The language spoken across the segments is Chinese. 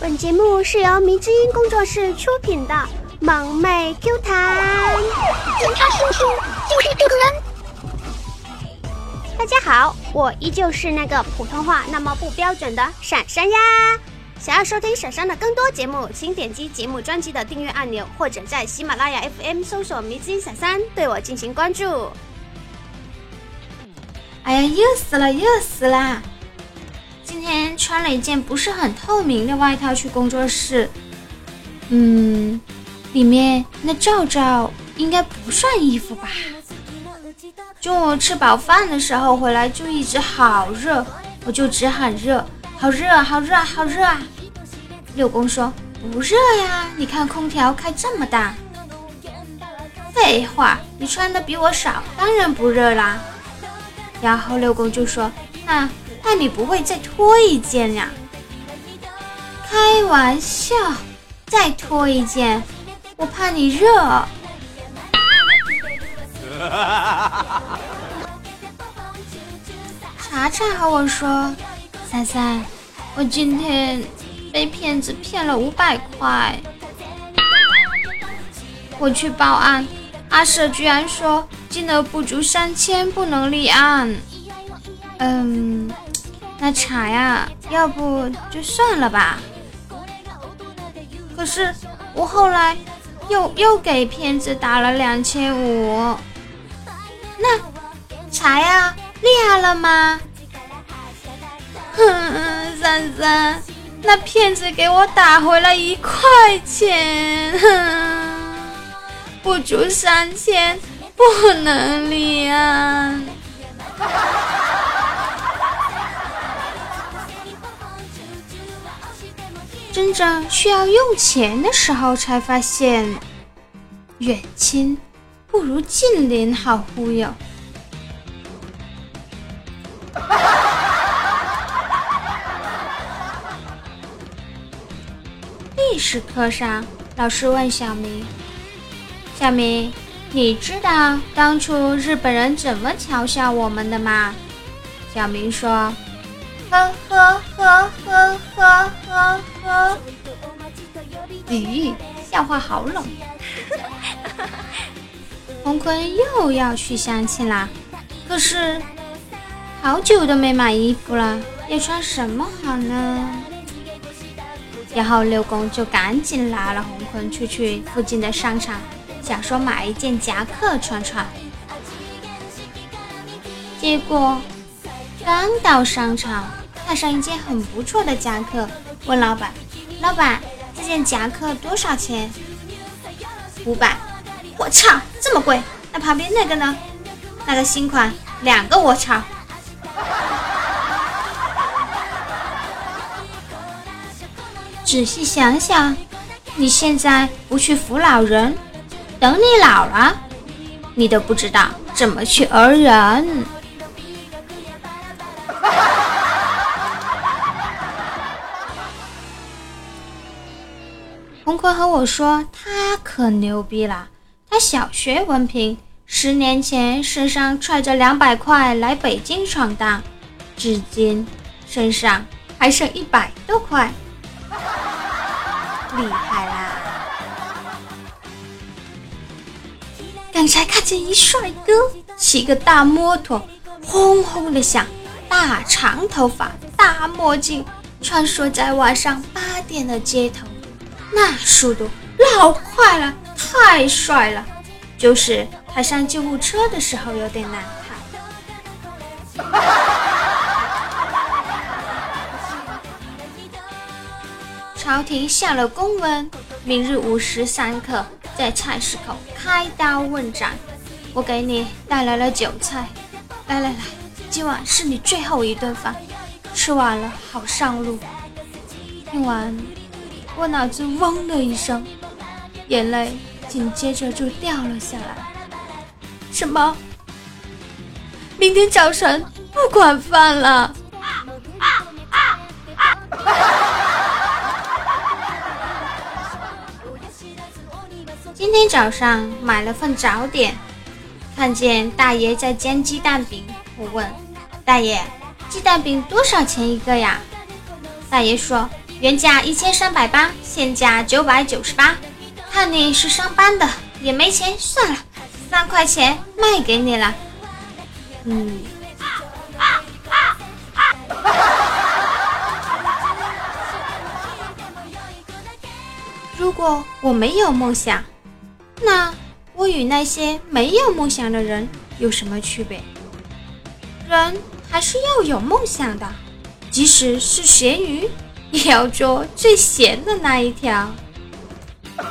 本节目是由迷之音工作室出品的萌妹 Q 弹，警察叔叔就是这个人。大家好，我依旧是那个普通话那么不标准的闪闪呀。想要收听闪闪的更多节目，请点击节目专辑的订阅按钮，或者在喜马拉雅 FM 搜索“迷之音闪闪”对我进行关注。哎呀，又死了，又死了！天穿了一件不是很透明的外套去工作室，嗯，里面那罩罩应该不算衣服吧？中午吃饱饭的时候回来就一直好热，我就只喊热，好热，好热，好热啊！六公说不热呀，你看空调开这么大。废话，你穿的比我少，当然不热啦。然后六公就说那。那你不会再脱一件呀？开玩笑，再脱一件，我怕你热。查查和我说，三三，我今天被骗子骗了五百块，我去报案，阿舍居然说金额不足三千不能立案。嗯。那茶呀，要不就算了吧。可是我后来又又给骗子打了两千五。那茶呀，厉害了吗？哼，三三，那骗子给我打回了一块钱，哼，不足三千，不能立案。真正需要用钱的时候，才发现远亲不如近邻好忽悠。历史课上，老师问小明：“小明，你知道当初日本人怎么嘲笑我们的吗？”小明说。呵呵呵呵呵呵呵，咦，笑话好冷。红坤又要去相亲啦，可是好久都没买衣服了，要穿什么好呢？然后六公就赶紧拉了红坤出去附近的商场，想说买一件夹克穿穿。结果刚到商场。看上一件很不错的夹克，问老板：“老板，这件夹克多少钱？”五百。我操，这么贵！那旁边那个呢？那个新款，两个。我操！仔细想想，你现在不去扶老人，等你老了，你都不知道怎么去讹人。红坤和我说，他可牛逼了。他小学文凭，十年前身上揣着两百块来北京闯荡，至今身上还剩一百多块，厉害啦！刚才看见一帅哥骑个大摩托，轰轰的响，大长头发，大墨镜，穿梭在晚上八点的街头。那速度老快了，太帅了！就是他上救护车的时候有点难看。朝廷下了公文，明日午时三刻在菜市口开刀问斩。我给你带来了酒菜，来来来，今晚是你最后一顿饭，吃完了好上路。听完。我脑子嗡的一声，眼泪紧接着就掉了下来。什么？明天早晨不管饭了？今天早上买了份早点，看见大爷在煎鸡蛋饼，我问大爷：“鸡蛋饼多少钱一个呀？”大爷说。原价一千三百八，现价九百九十八。看你是上班的，也没钱，算了，三块钱卖给你了。嗯。如果我没有梦想，那我与那些没有梦想的人有什么区别？人还是要有梦想的，即使是咸鱼，也要做最咸的那一条。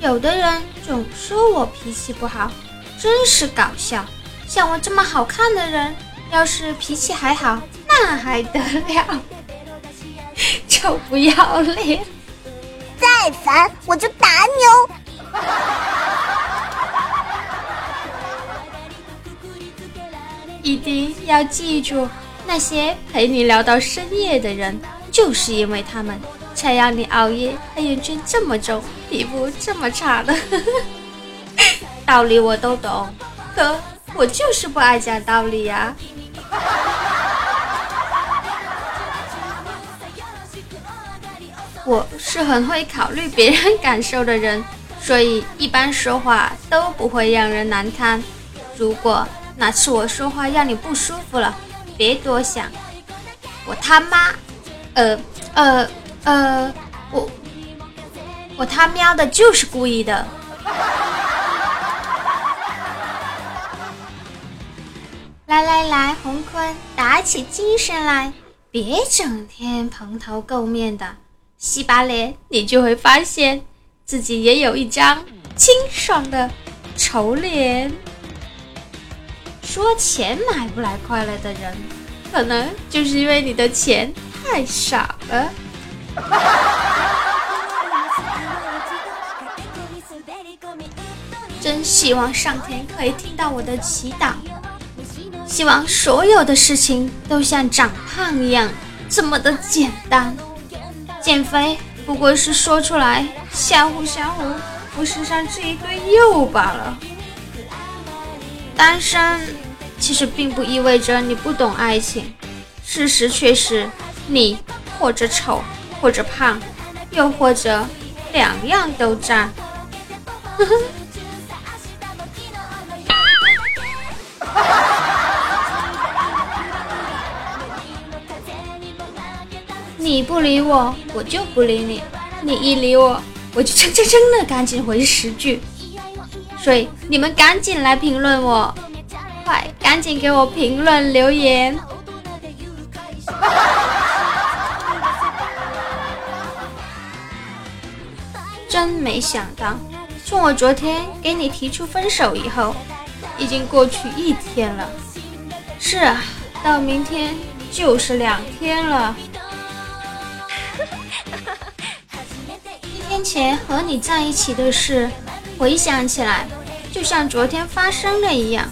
有的人总说我脾气不好，真是搞笑。像我这么好看的人，要是脾气还好，那还得了？臭不要脸！再烦我就打你哦！一定要记住，那些陪你聊到深夜的人，就是因为他们。才让你熬夜，黑眼圈这么重，皮肤这么差的，道理我都懂，可我就是不爱讲道理呀。我是很会考虑别人感受的人，所以一般说话都不会让人难堪。如果哪次我说话让你不舒服了，别多想，我他妈，呃呃。呃，我我他喵的就是故意的。来来来，洪坤，打起精神来，别整天蓬头垢面的，洗把脸，你就会发现自己也有一张清爽的丑脸。说钱买不来快乐的人，可能就是因为你的钱太少了。真希望上天可以听到我的祈祷，希望所有的事情都像长胖一样这么的简单。减肥不过是说出来吓唬吓唬我身上这一堆肉罢了。单身其实并不意味着你不懂爱情，事实却是你或者丑。或者胖，又或者两样都占。你不理我，我就不理你；你一理我，我就真真真的赶紧回十句。所以你们赶紧来评论我，快赶紧给我评论留言。真没想到，从我昨天给你提出分手以后，已经过去一天了。是啊，到明天就是两天了。一天前和你在一起的事，回想起来就像昨天发生的一样。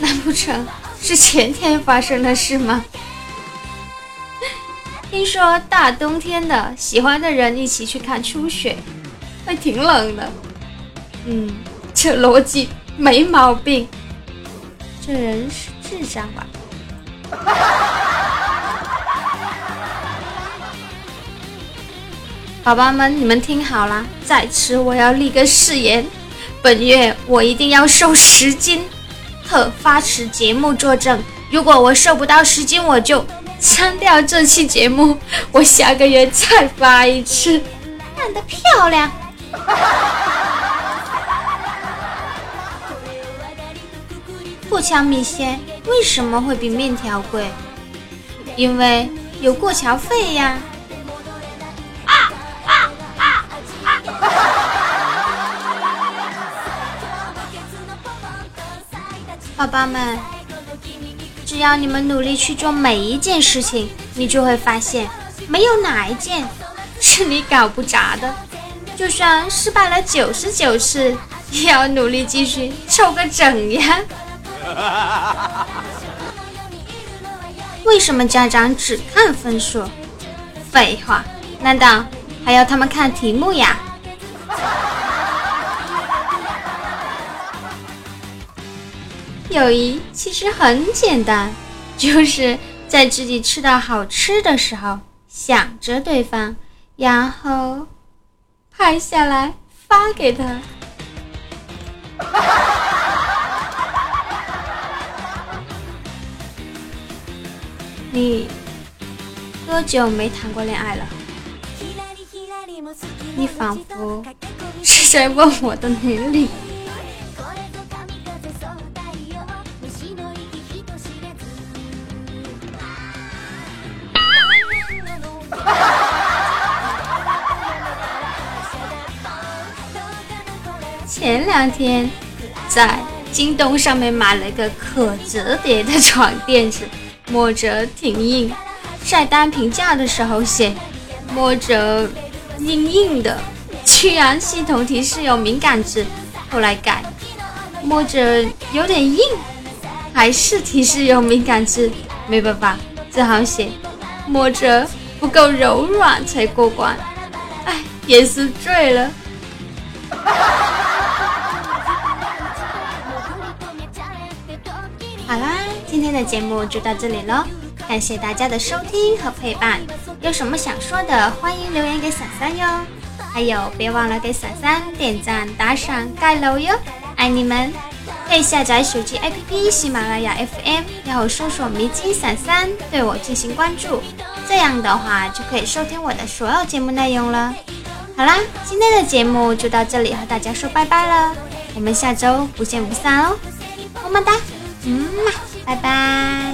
难不成是前天发生的事吗？听说大冬天的，喜欢的人一起去看初雪。还挺冷的，嗯，这逻辑没毛病。这人是智障吧？宝宝们，你们听好了，在此我要立个誓言：本月我一定要瘦十斤。特发此节目作证，如果我瘦不到十斤，我就删掉这期节目。我下个月再发一次。干得漂亮！过桥米线为什么会比面条贵？因为有过桥费呀！宝宝们，只要你们努力去做每一件事情，你就会发现，没有哪一件是你搞不砸的。就算失败了九十九次，也要努力继续凑个整呀！为什么家长只看分数？废话，难道还要他们看题目呀？友谊其实很简单，就是在自己吃到好吃的时候想着对方，然后拍下来发给他。你多久没谈过恋爱了？你仿佛是在问我的年龄。前两天在京东上面买了个可折叠的床垫子，摸着挺硬。晒单评价的时候写摸着硬硬的，居然系统提示有敏感值。后来改摸着有点硬，还是提示有敏感值。没办法，只好写摸着不够柔软才过关。哎，也是醉了。今天的节目就到这里喽，感谢大家的收听和陪伴。有什么想说的，欢迎留言给伞伞哟。还有，别忘了给伞伞点赞、打赏、盖楼哟，爱你们！可以下载手机 APP 喜马拉雅 FM，然后搜索“迷津伞伞”，对我进行关注。这样的话，就可以收听我的所有节目内容了。好啦，今天的节目就到这里，和大家说拜拜了。我们下周不见不散哦，么么哒。嗯嘛，拜拜。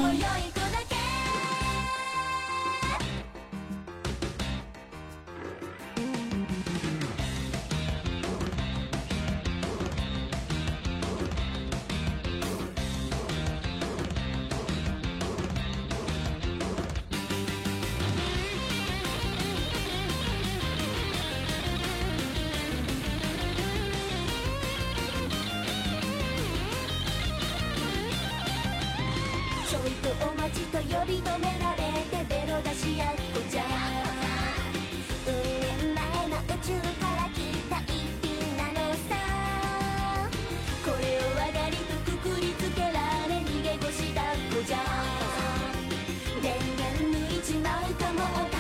I'm